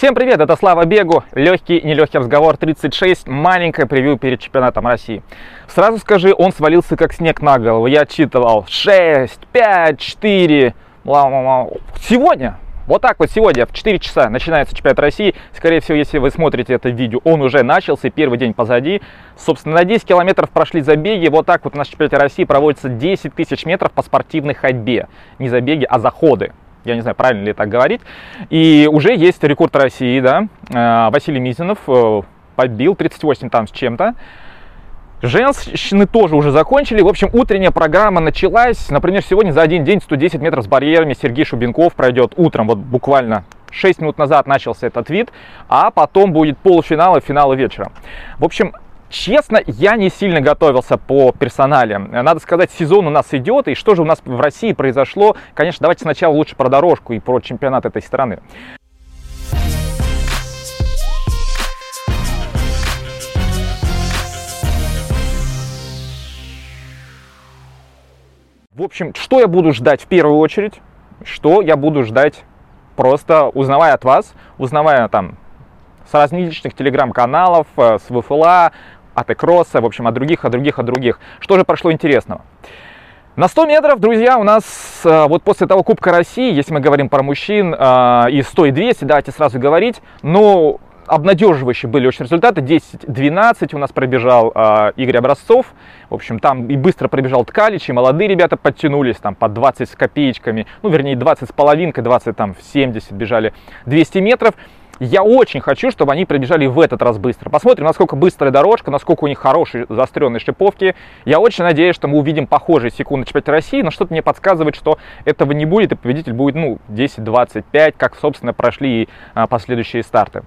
Всем привет, это Слава Бегу, легкий, нелегкий разговор 36, маленькое превью перед чемпионатом России. Сразу скажи, он свалился как снег на голову, я отчитывал 6, 5, 4, сегодня, вот так вот сегодня в 4 часа начинается чемпионат России. Скорее всего, если вы смотрите это видео, он уже начался, первый день позади. Собственно, на 10 километров прошли забеги. Вот так вот в нашем чемпионате России проводится 10 тысяч метров по спортивной ходьбе. Не забеги, а заходы я не знаю, правильно ли так говорить. И уже есть рекорд России, да, э, Василий Мизинов э, побил 38 там с чем-то. Женщины тоже уже закончили. В общем, утренняя программа началась. Например, сегодня за один день 110 метров с барьерами Сергей Шубенков пройдет утром, вот буквально 6 минут назад начался этот вид, а потом будет полуфинал и финал вечера. В общем, Честно, я не сильно готовился по персонале. Надо сказать, сезон у нас идет, и что же у нас в России произошло? Конечно, давайте сначала лучше про дорожку и про чемпионат этой страны. В общем, что я буду ждать в первую очередь? Что я буду ждать просто узнавая от вас, узнавая там с различных телеграм-каналов, э, с ВФЛА, от Экроса, в общем, от других, от других, от других. Что же прошло интересного? На 100 метров, друзья, у нас э, вот после того Кубка России, если мы говорим про мужчин, э, и 100 и 200, давайте сразу говорить, ну, обнадеживающие были очень результаты. 10-12 у нас пробежал э, Игорь Образцов. В общем, там и быстро пробежал Ткалич, и молодые ребята подтянулись, там по 20 с копеечками, ну, вернее, 20 с половинкой, 20 там в 70 бежали 200 метров. Я очень хочу, чтобы они пробежали в этот раз быстро. Посмотрим, насколько быстрая дорожка, насколько у них хорошие заостренные шиповки. Я очень надеюсь, что мы увидим похожие секунды чемпионата России, но что-то мне подсказывает, что этого не будет, и победитель будет, ну, 10-25, как, собственно, прошли и а, последующие старты.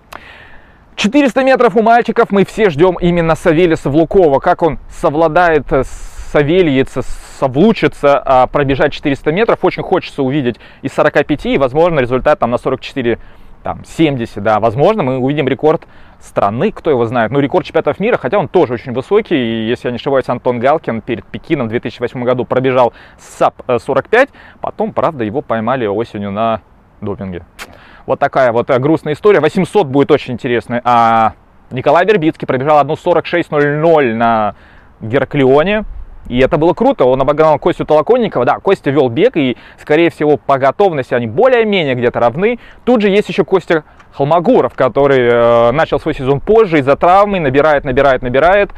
400 метров у мальчиков мы все ждем именно Савелия Савлукова, как он совладает с Савельица, совлучится а, пробежать 400 метров. Очень хочется увидеть из 45, и, возможно, результат там на 44 там 70, да, возможно, мы увидим рекорд страны, кто его знает, ну, рекорд чемпионатов мира, хотя он тоже очень высокий, и, если я не ошибаюсь, Антон Галкин перед Пекином в 2008 году пробежал sub 45, потом, правда, его поймали осенью на допинге. Вот такая вот э, грустная история, 800 будет очень интересно, а Николай Вербицкий пробежал 1.46.00 на Гераклионе, и это было круто, он обогнал Костю Толоконникова, да, Костя вел бег, и, скорее всего, по готовности они более-менее где-то равны. Тут же есть еще Костя Холмогоров, который э, начал свой сезон позже из-за травмы, набирает, набирает, набирает.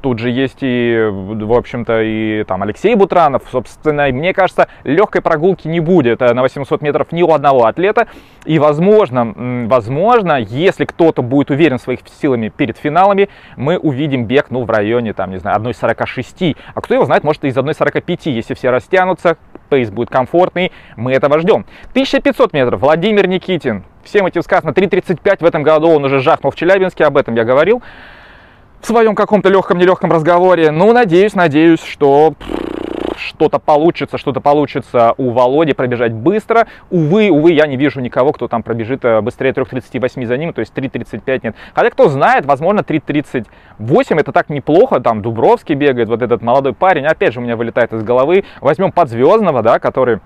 Тут же есть и, в общем-то, и там Алексей Бутранов. Собственно, мне кажется, легкой прогулки не будет э, на 800 метров ни у одного атлета. И, возможно, возможно, если кто-то будет уверен в своих силами перед финалами, мы увидим бег, ну, в районе, там, не знаю, 1.46. А кто его знает, может, из 1.45, если все растянутся, пейс будет комфортный, мы этого ждем. 1500 метров, Владимир Никитин. Всем этим сказано, 3.35 в этом году он уже жахнул в Челябинске, об этом я говорил в своем каком-то легком-нелегком разговоре. Ну, надеюсь, надеюсь, что что-то получится, что-то получится у Володи пробежать быстро. Увы, увы, я не вижу никого, кто там пробежит э, быстрее 3.38 за ним, то есть 3.35 нет. Хотя, кто знает, возможно, 3.38 это так неплохо, там Дубровский бегает, вот этот молодой парень, опять же, у меня вылетает из головы. Возьмем Подзвездного, да, который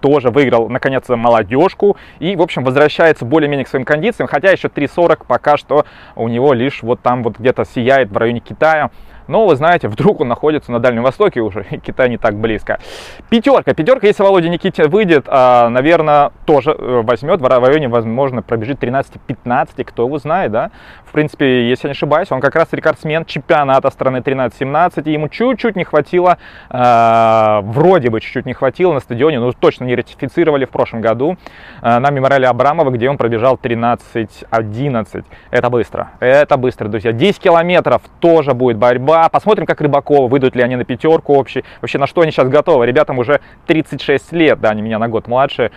тоже выиграл, наконец, молодежку и, в общем, возвращается более-менее к своим кондициям, хотя еще 3.40 пока что у него лишь вот там вот где-то сияет в районе Китая. Но вы знаете, вдруг он находится на Дальнем Востоке уже, и Китай не так близко. Пятерка. Пятерка, если Володя Никитин выйдет, а, наверное, тоже э, возьмет в районе, возможно, пробежит 13-15, кто его знает, да. В принципе, если я не ошибаюсь, он как раз рекордсмен чемпионата страны 13-17, и ему чуть-чуть не хватило, а, вроде бы чуть-чуть не хватило на стадионе, но точно не ратифицировали в прошлом году а, на мемориале Абрамова, где он пробежал 13-11. Это быстро, это быстро, друзья. 10 километров тоже будет борьба Посмотрим, как Рыбакова, выйдут ли они на пятерку общий. Вообще, на что они сейчас готовы. Ребятам уже 36 лет, да, они меня на год младше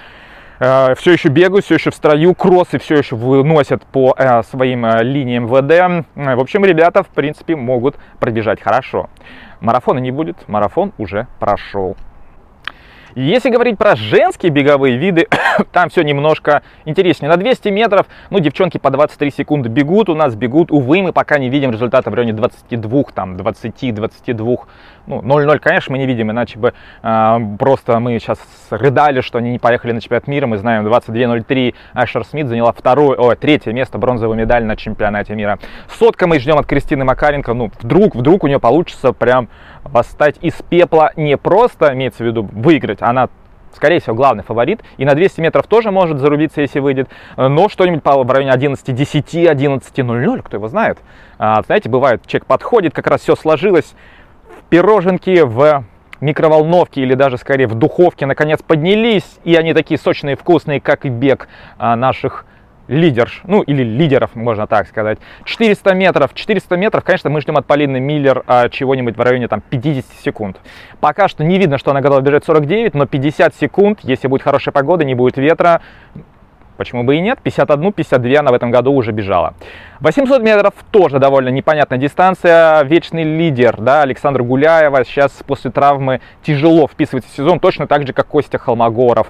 э, все еще бегают, все еще в строю, кроссы все еще выносят по э, своим э, линиям ВД. В общем, ребята, в принципе, могут пробежать хорошо. Марафона не будет, марафон уже прошел. Если говорить про женские беговые виды, там все немножко интереснее. На 200 метров, ну, девчонки по 23 секунды бегут, у нас бегут. Увы, мы пока не видим результата в районе 22, там, 20, 22. Ну, 0-0, конечно, мы не видим, иначе бы э, просто мы сейчас рыдали, что они не поехали на чемпионат мира. Мы знаем, 22-03 Ашер Смит заняла второе, о, третье место, бронзовую медаль на чемпионате мира. Сотка мы ждем от Кристины Макаренко. Ну, вдруг, вдруг у нее получится прям восстать из пепла. Не просто, имеется в виду, выиграть, она скорее всего, главный фаворит. И на 200 метров тоже может зарубиться, если выйдет. Но что-нибудь в районе 11.10, 11.00, кто его знает. А, знаете, бывает, человек подходит, как раз все сложилось. В пироженке, в микроволновке или даже скорее в духовке наконец поднялись. И они такие сочные, вкусные, как и бег а, наших лидерш, ну или лидеров, можно так сказать. 400 метров, 400 метров, конечно, мы ждем от Полины Миллер а, чего-нибудь в районе там 50 секунд. Пока что не видно, что она готова бежать 49, но 50 секунд, если будет хорошая погода, не будет ветра, Почему бы и нет? 51-52 она в этом году уже бежала. 800 метров тоже довольно непонятная дистанция. Вечный лидер, да, Александр Гуляева сейчас после травмы тяжело вписывается в сезон, точно так же, как Костя Холмогоров.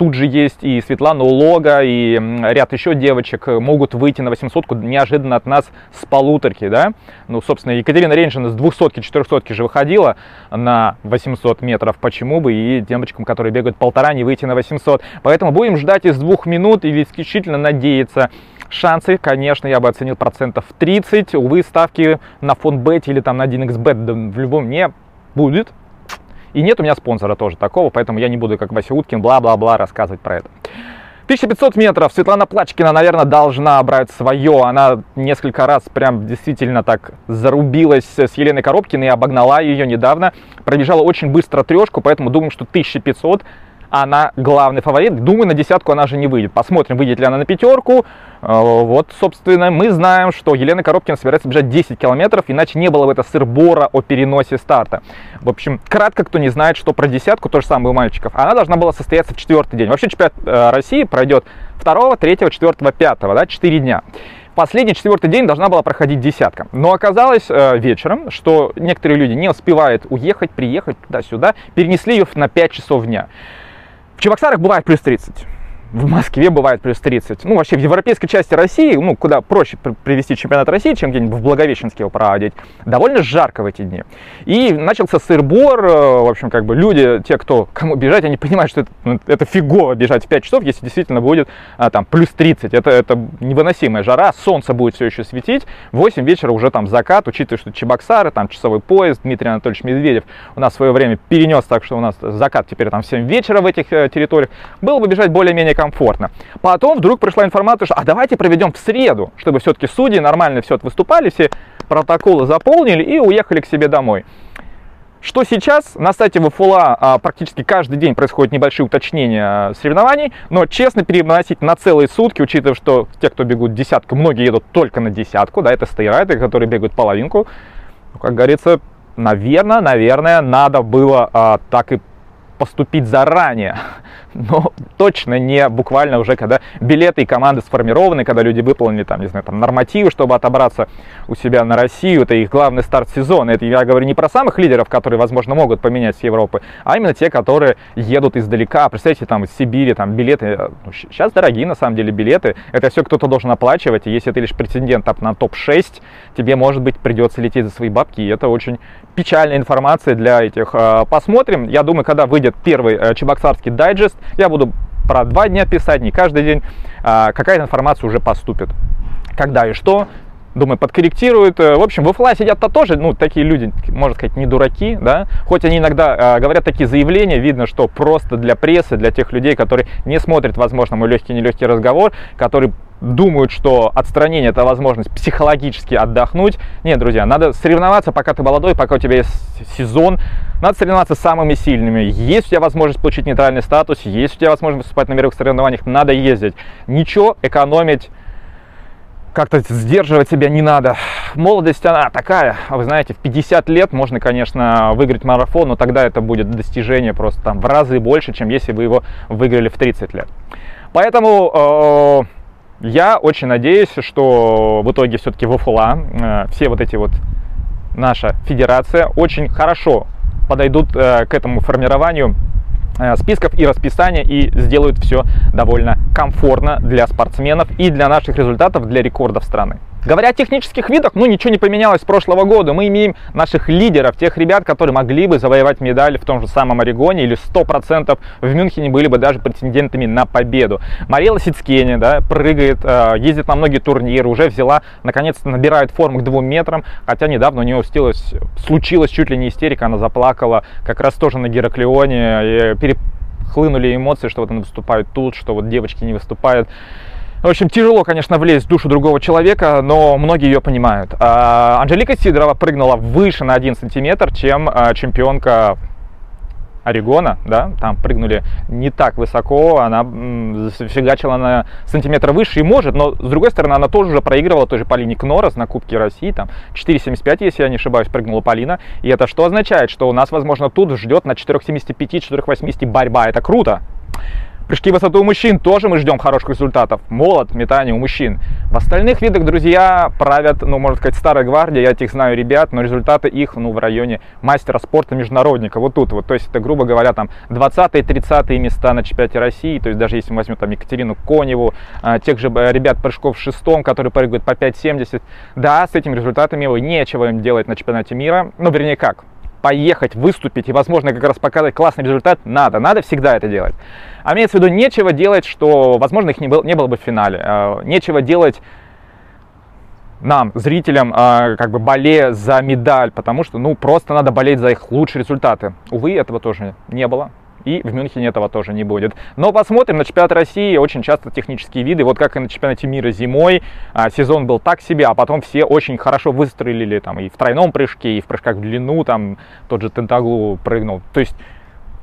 Тут же есть и Светлана Улога, и ряд еще девочек могут выйти на 800 неожиданно от нас с полуторки, да. Ну, собственно, Екатерина Ренжина с 200 400 же выходила на 800 метров. Почему бы и девочкам, которые бегают полтора, не выйти на 800? Поэтому будем ждать из двух минут и исключительно надеяться, Шансы, конечно, я бы оценил процентов 30. Увы, ставки на фонд бет или там на 1xbet да, в любом не будет. И нет у меня спонсора тоже такого, поэтому я не буду, как Вася Уткин, бла-бла-бла рассказывать про это. 1500 метров. Светлана Плачкина, наверное, должна брать свое. Она несколько раз прям действительно так зарубилась с Еленой Коробкиной и обогнала ее недавно. Пробежала очень быстро трешку, поэтому думаю, что 1500 она главный фаворит. Думаю, на десятку она же не выйдет. Посмотрим, выйдет ли она на пятерку. Э, вот, собственно, мы знаем, что Елена Коробкина собирается бежать 10 километров, иначе не было бы это сырбора о переносе старта. В общем, кратко, кто не знает, что про десятку, то же самое у мальчиков, она должна была состояться в четвертый день. Вообще чемпионат э, России пройдет 2, 3, 4, 5, да, 4 дня последний четвертый день должна была проходить десятка. Но оказалось э, вечером, что некоторые люди не успевают уехать, приехать туда-сюда, перенесли ее на 5 часов дня. В Чебоксарах бывает плюс 30 в Москве бывает плюс 30. Ну, вообще в европейской части России, ну, куда проще привести чемпионат России, чем где-нибудь в Благовещенске его проводить, довольно жарко в эти дни. И начался сырбор, э, в общем, как бы люди, те, кто, кому бежать, они понимают, что это, ну, это фигово бежать в 5 часов, если действительно будет а, там плюс 30. Это, это невыносимая жара, солнце будет все еще светить, в 8 вечера уже там закат, учитывая, что Чебоксары, там часовой поезд, Дмитрий Анатольевич Медведев у нас в свое время перенес так, что у нас закат теперь там в 7 вечера в этих э, территориях, было бы бежать более-менее комфортно. Потом вдруг пришла информация, что а давайте проведем в среду, чтобы все-таки судьи нормально все выступали, все протоколы заполнили и уехали к себе домой. Что сейчас на сайте ВФЛА а, практически каждый день происходят небольшие уточнения а, соревнований, но честно переносить на целые сутки, учитывая, что те, кто бегут десятку, многие едут только на десятку, да, это стейрайты, которые бегают половинку, ну, как говорится, наверное, наверное, надо было а, так и поступить заранее, но точно не буквально уже, когда билеты и команды сформированы, когда люди выполнили там, не знаю, там нормативы, чтобы отобраться у себя на Россию, это их главный старт сезона. Это я говорю не про самых лидеров, которые, возможно, могут поменять с Европы, а именно те, которые едут издалека. Представьте, там из Сибири, там билеты, э, ну, сейчас дорогие на самом деле билеты, это все кто-то должен оплачивать, и если ты лишь претендент на топ-6, тебе, может быть, придется лететь за свои бабки, и это очень печальная информация для этих. Э, посмотрим, я думаю, когда выйдет первый э, Чебоксарский дайджест, я буду про два дня писать, не каждый день, э, какая-то информация уже поступит. Когда и что, думаю, подкорректируют. В общем, в ФЛА сидят-то тоже, ну, такие люди, можно сказать, не дураки, да, хоть они иногда э, говорят такие заявления, видно, что просто для прессы, для тех людей, которые не смотрят, возможно, мой легкий-нелегкий разговор, которые думают, что отстранение это возможность психологически отдохнуть. Нет, друзья, надо соревноваться, пока ты молодой, пока у тебя есть сезон. Надо соревноваться с самыми сильными. Есть у тебя возможность получить нейтральный статус, есть у тебя возможность выступать на мировых соревнованиях, надо ездить. Ничего экономить как-то сдерживать себя не надо. Молодость, она такая, вы знаете, в 50 лет можно, конечно, выиграть марафон, но тогда это будет достижение просто там в разы больше, чем если вы его выиграли в 30 лет. Поэтому э, я очень надеюсь, что в итоге все-таки ВФЛА, э, все вот эти вот наша федерация очень хорошо подойдут э, к этому формированию Э, списков и расписания и сделают все довольно комфортно для спортсменов и для наших результатов, для рекордов страны. Говоря о технических видах, ну ничего не поменялось с прошлого года. Мы имеем наших лидеров, тех ребят, которые могли бы завоевать медаль в том же самом Орегоне или 100% в Мюнхене были бы даже претендентами на победу. Мария Сицкени, да, прыгает, э, ездит на многие турниры, уже взяла, наконец-то набирает форму к двум метрам, хотя недавно у нее случилось, случилось чуть ли не истерика, она заплакала как раз тоже на Гераклеоне, перехлынули эмоции, что вот она выступает тут, что вот девочки не выступают. В общем, тяжело, конечно, влезть в душу другого человека, но многие ее понимают. А, Анжелика Сидорова прыгнула выше на 1 сантиметр, чем а, чемпионка Орегона, да, там прыгнули не так высоко, она фигачила на сантиметр выше и может, но с другой стороны она тоже уже проигрывала той же Полине Кнорос на Кубке России, там 4,75, если я не ошибаюсь, прыгнула Полина, и это что означает, что у нас, возможно, тут ждет на 4,75-4,80 борьба, это круто, Прыжки в высоту у мужчин тоже мы ждем хороших результатов. Молот, метание у мужчин. В остальных видах, друзья, правят, ну, можно сказать, старая гвардия. Я этих знаю ребят, но результаты их, ну, в районе мастера спорта международника. Вот тут вот. То есть это, грубо говоря, там 20-30 места на чемпионате России. То есть даже если мы возьмем там Екатерину Коневу, а, тех же э, ребят прыжков в шестом, которые прыгают по 5,70. Да, с этими результатами вы нечего им делать на чемпионате мира. Ну, вернее, как? Поехать, выступить и, возможно, как раз показать классный результат, надо. Надо всегда это делать. А имеется в виду, нечего делать, что, возможно, их не, было, не было бы в финале. А, нечего делать нам, зрителям, а, как бы болея за медаль, потому что, ну, просто надо болеть за их лучшие результаты. Увы, этого тоже не было. И в Мюнхене этого тоже не будет. Но посмотрим на чемпионат России. Очень часто технические виды. Вот как и на чемпионате мира зимой. А, сезон был так себе, а потом все очень хорошо выстрелили там и в тройном прыжке, и в прыжках в длину. Там тот же Тентаглу прыгнул. То есть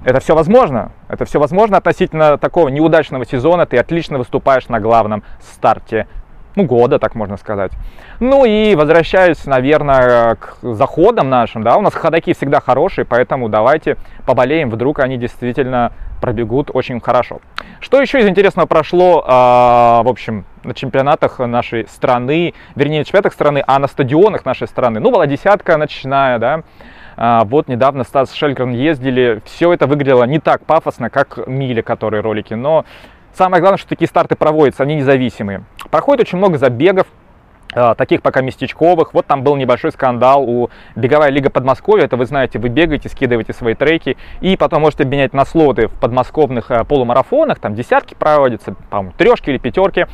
это все возможно. Это все возможно относительно такого неудачного сезона. Ты отлично выступаешь на главном старте ну, года, так можно сказать. Ну и возвращаюсь, наверное, к заходам нашим, да, у нас ходаки всегда хорошие, поэтому давайте поболеем, вдруг они действительно пробегут очень хорошо. Что еще из интересного прошло, э, в общем, на чемпионатах нашей страны, вернее, на чемпионатах страны, а на стадионах нашей страны? Ну, была десятка ночная, да, а, вот недавно Стас Шельгрен ездили, все это выглядело не так пафосно, как Мили, которые ролики, но Самое главное, что такие старты проводятся, они независимые. Проходит очень много забегов, Э, таких пока местечковых. Вот там был небольшой скандал у Беговая лига Подмосковья. Это вы знаете, вы бегаете, скидываете свои треки и потом можете обменять на слоты в подмосковных э, полумарафонах. Там десятки проводятся, по-моему, трешки или пятерки.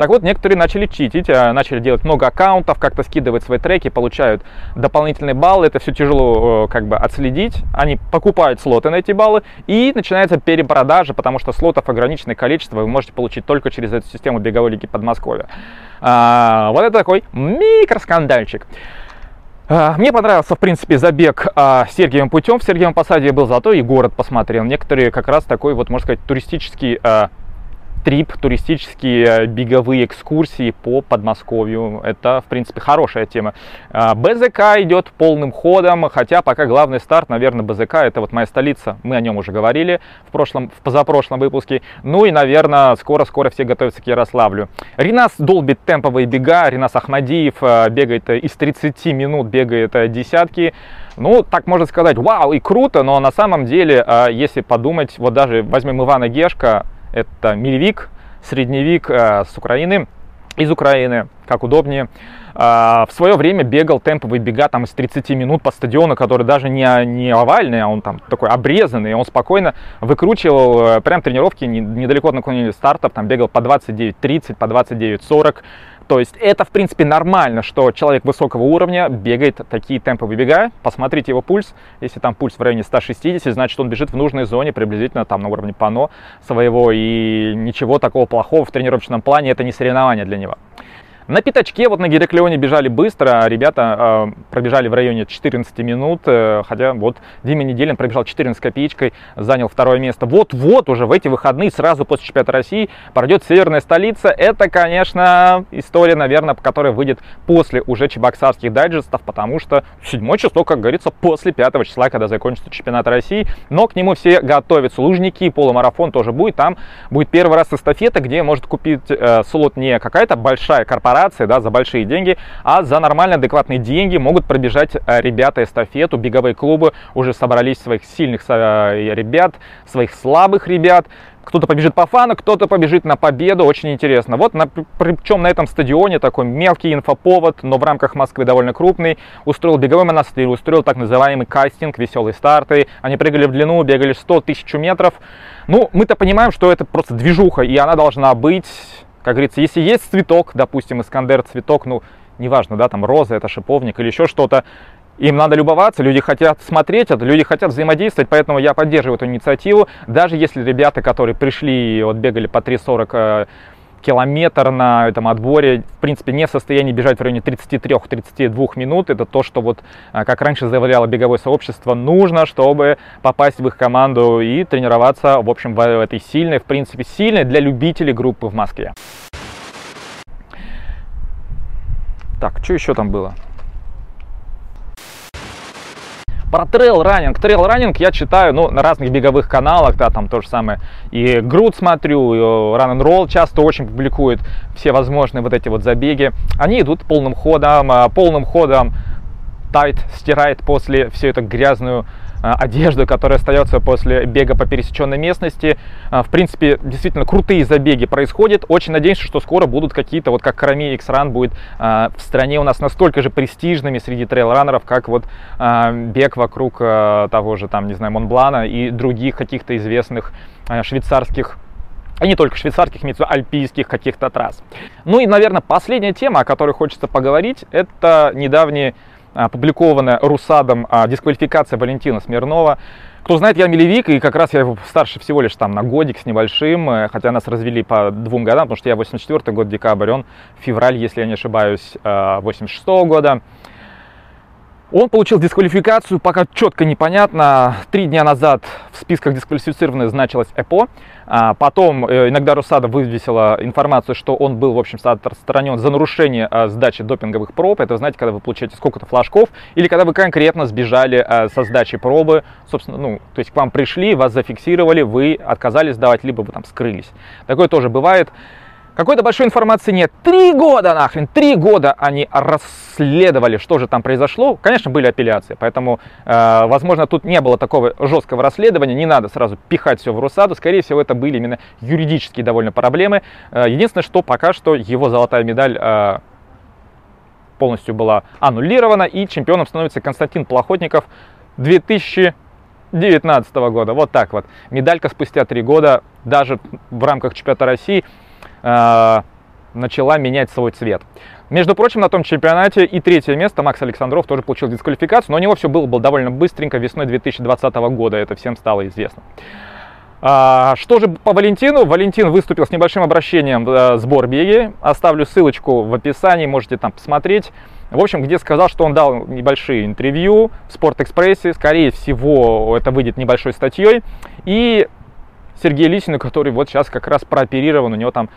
Так вот, некоторые начали читить, э, начали делать много аккаунтов, как-то скидывать свои треки, получают дополнительные баллы. Это все тяжело как бы отследить. Они покупают слоты на эти баллы и начинается перепродажа, потому что слотов ограниченное количество вы можете получить только через эту систему Беговой лиги Подмосковья. А, вот это такой микроскандальчик. А, мне понравился, в принципе, забег а, Сергиевым путем. В Сергиевом Посаде был зато и город посмотрел. Некоторые как раз такой, вот, можно сказать, туристический а, трип, туристические э, беговые экскурсии по Подмосковью. Это, в принципе, хорошая тема. А, БЗК идет полным ходом, хотя пока главный старт, наверное, БЗК это вот моя столица. Мы о нем уже говорили в прошлом, в позапрошлом выпуске. Ну и, наверное, скоро-скоро все готовятся к Ярославлю. Ринас долбит темповые бега. Ринас Ахмадиев э, бегает э, из 30 минут, бегает десятки. Ну, так можно сказать, вау, и круто, но на самом деле, если подумать, вот даже возьмем Ивана Гешка, это милевик, средневик э, с Украины, из Украины, как удобнее. Э, в свое время бегал темповые бега там из 30 минут по стадиону, который даже не, не овальный, а он там такой обрезанный. Он спокойно выкручивал э, прям тренировки недалеко от наклонения стартов, там бегал по 29.30, по 29.40. То есть это, в принципе, нормально, что человек высокого уровня бегает такие темпы выбегая. Посмотрите его пульс. Если там пульс в районе 160, значит, он бежит в нужной зоне, приблизительно там на уровне пано своего. И ничего такого плохого в тренировочном плане, это не соревнование для него. На пятачке вот на Гераклеоне бежали быстро, ребята э, пробежали в районе 14 минут, э, хотя вот Дима Неделин пробежал 14 копеечкой, занял второе место. Вот-вот уже в эти выходные, сразу после чемпионата России, пройдет северная столица. Это, конечно, история, наверное, которая выйдет после уже чебоксарских дайджестов, потому что седьмое число, как говорится, после пятого числа, когда закончится чемпионат России, но к нему все готовятся. Лужники, полумарафон тоже будет, там будет первый раз эстафета, где может купить э, слот не какая-то большая корпорация, корпорации, да, за большие деньги, а за нормальные, адекватные деньги могут пробежать э, ребята эстафету, беговые клубы. Уже собрались своих сильных э, ребят, своих слабых ребят, кто-то побежит по фану, кто-то побежит на победу, очень интересно. Вот на, причем на этом стадионе такой мелкий инфоповод, но в рамках Москвы довольно крупный, устроил беговой монастырь, устроил так называемый кастинг, веселые старты, они прыгали в длину, бегали 100 тысяч метров. Ну, мы-то понимаем, что это просто движуха, и она должна быть, как говорится, если есть цветок, допустим, Искандер цветок, ну, неважно, да, там роза, это шиповник или еще что-то, им надо любоваться, люди хотят смотреть это, люди хотят взаимодействовать, поэтому я поддерживаю эту инициативу. Даже если ребята, которые пришли и вот бегали по 3.40 э, километр на этом отборе, в принципе, не в состоянии бежать в районе 33-32 минут. Это то, что вот, э, как раньше заявляло беговое сообщество, нужно, чтобы попасть в их команду и тренироваться, в общем, в этой сильной, в принципе, сильной для любителей группы в Москве. Так, что еще там было? Про трейл-раннинг. Трейл-раннинг я читаю ну, на разных беговых каналах, да, там то же самое. И Груд смотрю, и Run and Roll часто очень публикует все возможные вот эти вот забеги. Они идут полным ходом, а, полным ходом Tide стирает после всю эту грязную одежду, которая остается после бега по пересеченной местности. А, в принципе, действительно крутые забеги происходят. Очень надеемся, что скоро будут какие-то, вот как Карами X-Run будет а, в стране у нас настолько же престижными среди трейл-раннеров, как вот бег вокруг того же, там, не знаю, Монблана и других каких-то известных швейцарских и не только швейцарских, имеется альпийских каких-то трасс. Ну и, наверное, последняя тема, о которой хочется поговорить, это недавние опубликованная Русадом а, дисквалификация Валентина Смирнова. Кто знает, я милевик, и как раз я его старше всего лишь там на годик с небольшим, э, хотя нас развели по двум годам, потому что я 84 год, декабрь, он февраль, если я не ошибаюсь, 86 -го года. Он получил дисквалификацию, пока четко непонятно. Три дня назад в списках дисквалифицированных значилась ЭПО. А потом э, иногда Русада вывесила информацию, что он был, в общем, отстранен за нарушение а, сдачи допинговых проб. Это, знаете, когда вы получаете сколько-то флажков, или когда вы конкретно сбежали а, со сдачи пробы. Собственно, ну, то есть к вам пришли, вас зафиксировали, вы отказались сдавать, либо вы там скрылись. Такое тоже бывает. Какой-то большой информации нет. Три года нахрен, три года они расследовали, что же там произошло. Конечно, были апелляции, поэтому, э, возможно, тут не было такого жесткого расследования. Не надо сразу пихать все в Русаду. Скорее всего, это были именно юридические довольно проблемы. Э, единственное, что пока что его золотая медаль э, полностью была аннулирована, и чемпионом становится Константин Плохотников 2019 года. Вот так вот. Медалька спустя три года, даже в рамках чемпионата России, э, начала менять свой цвет. Между прочим, на том чемпионате и третье место Макс Александров тоже получил дисквалификацию, но у него все было, было довольно быстренько весной 2020 года, это всем стало известно. А, что же по Валентину? Валентин выступил с небольшим обращением в э, сбор беги. Оставлю ссылочку в описании, можете там посмотреть. В общем, где сказал, что он дал небольшие интервью в Спортэкспрессе. Скорее всего, это выйдет небольшой статьей. И Сергею Лисину, который вот сейчас как раз прооперирован, у него там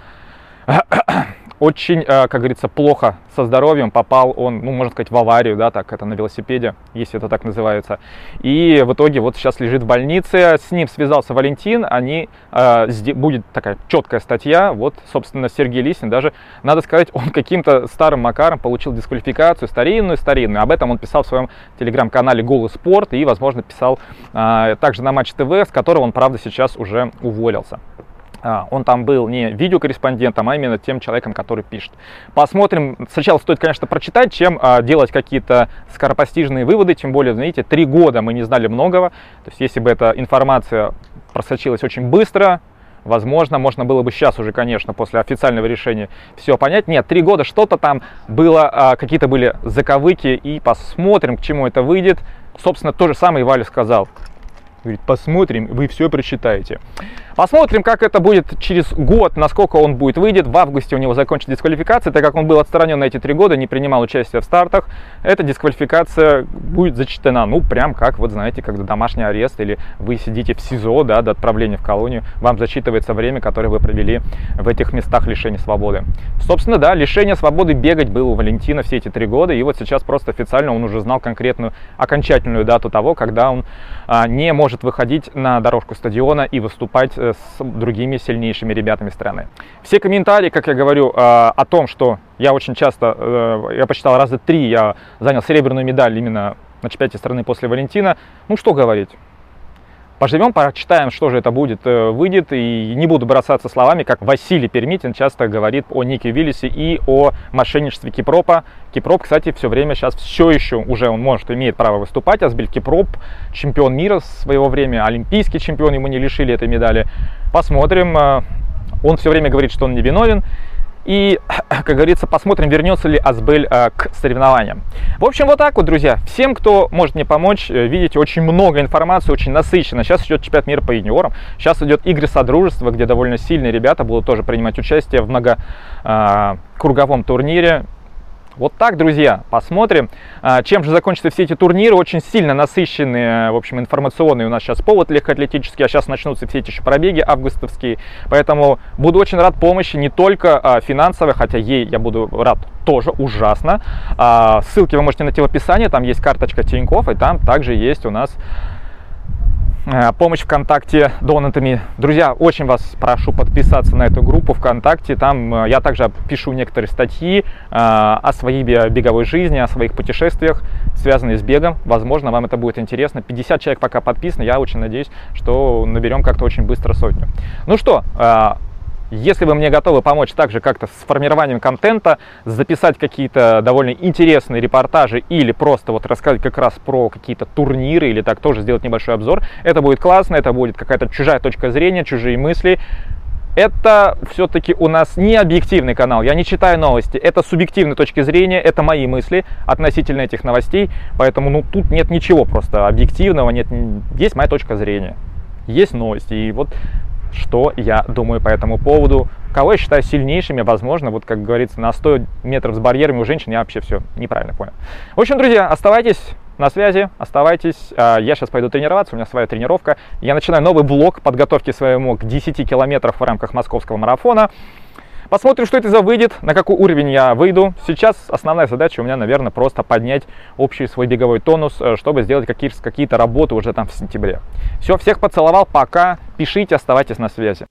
очень, э, как говорится, плохо со здоровьем, попал он, ну, можно сказать, в аварию, да, так это на велосипеде, если это так называется. И в итоге вот сейчас лежит в больнице, с ним связался Валентин, они, э, будет такая четкая статья, вот, собственно, Сергей Лисин, даже, надо сказать, он каким-то старым макаром получил дисквалификацию, старинную-старинную, об этом он писал в своем телеграм-канале «Голый спорт» и, возможно, писал э, также на Матч ТВ, с которого он, правда, сейчас уже уволился. А, он там был не видеокорреспондентом, а именно тем человеком, который пишет. Посмотрим. Сначала стоит, конечно, прочитать, чем а, делать какие-то скоропостижные выводы, тем более, знаете, три года мы не знали многого. То есть, если бы эта информация просочилась очень быстро, возможно, можно было бы сейчас уже, конечно, после официального решения все понять. Нет, три года что-то там было, а, какие-то были заковыки, и посмотрим, к чему это выйдет. Собственно, то же самое и Валя сказал. Говорит, посмотрим, вы все прочитаете. Посмотрим, как это будет через год, насколько он будет выйдет. В августе у него закончится дисквалификация, так как он был отстранен на эти три года, не принимал участие в стартах. Эта дисквалификация будет зачтена, ну, прям как, вот знаете, когда домашний арест или вы сидите в СИЗО, да, до отправления в колонию, вам зачитывается время, которое вы провели в этих местах лишения свободы. Собственно, да, лишение свободы бегать было у Валентина все эти три года, и вот сейчас просто официально он уже знал конкретную окончательную дату того, когда он а, не может может выходить на дорожку стадиона и выступать с другими сильнейшими ребятами страны. Все комментарии, как я говорю, о том, что я очень часто, я посчитал раза три, я занял серебряную медаль именно на чемпионате страны после Валентина. Ну что говорить, Поживем, прочитаем, что же это будет, э, выйдет. И не буду бросаться словами, как Василий Пермитин часто говорит о Нике Виллисе и о мошенничестве Кипропа. Кипроп, кстати, все время сейчас все еще уже он может, имеет право выступать. Асбель Кипроп, чемпион мира своего времени, олимпийский чемпион, ему не лишили этой медали. Посмотрим. Э, он все время говорит, что он не виновен. И, как говорится, посмотрим, вернется ли Азбель э, к соревнованиям. В общем, вот так вот, друзья. Всем, кто может мне помочь, э, видите, очень много информации, очень насыщенно. Сейчас идет чемпионат мира по юниорам. Сейчас идет игры Содружества, где довольно сильные ребята будут тоже принимать участие в многокруговом э, турнире. Вот так, друзья, посмотрим, а, чем же закончатся все эти турниры. Очень сильно насыщенные, в общем, информационные у нас сейчас повод легкоатлетический, а сейчас начнутся все эти еще пробеги августовские. Поэтому буду очень рад помощи не только а, финансовой, хотя ей я буду рад тоже ужасно. А, ссылки вы можете найти в описании, там есть карточка Тинькофф, и там также есть у нас Э, помощь ВКонтакте донатами. Друзья, очень вас прошу подписаться на эту группу ВКонтакте. Там э, я также пишу некоторые статьи э, о своей беговой жизни, о своих путешествиях, связанные с бегом. Возможно, вам это будет интересно. 50 человек пока подписаны. Я очень надеюсь, что наберем как-то очень быстро сотню. Ну что, если вы мне готовы помочь также как-то с формированием контента, записать какие-то довольно интересные репортажи или просто вот рассказать как раз про какие-то турниры или так тоже сделать небольшой обзор, это будет классно, это будет какая-то чужая точка зрения, чужие мысли. Это все-таки у нас не объективный канал, я не читаю новости, это субъективной точки зрения, это мои мысли относительно этих новостей, поэтому ну, тут нет ничего просто объективного, нет, есть моя точка зрения, есть новости, и вот что я думаю по этому поводу. Кого я считаю сильнейшими, возможно, вот как говорится, на 100 метров с барьерами у женщин я вообще все неправильно понял. В общем, друзья, оставайтесь на связи, оставайтесь. А, я сейчас пойду тренироваться, у меня своя тренировка. Я начинаю новый блок подготовки своему к 10 километров в рамках московского марафона. Посмотрим, что это за выйдет, на какой уровень я выйду. Сейчас основная задача у меня, наверное, просто поднять общий свой беговой тонус, э, чтобы сделать какие-то работы уже там в сентябре. Все, всех поцеловал, пока. Пишите, оставайтесь на связи.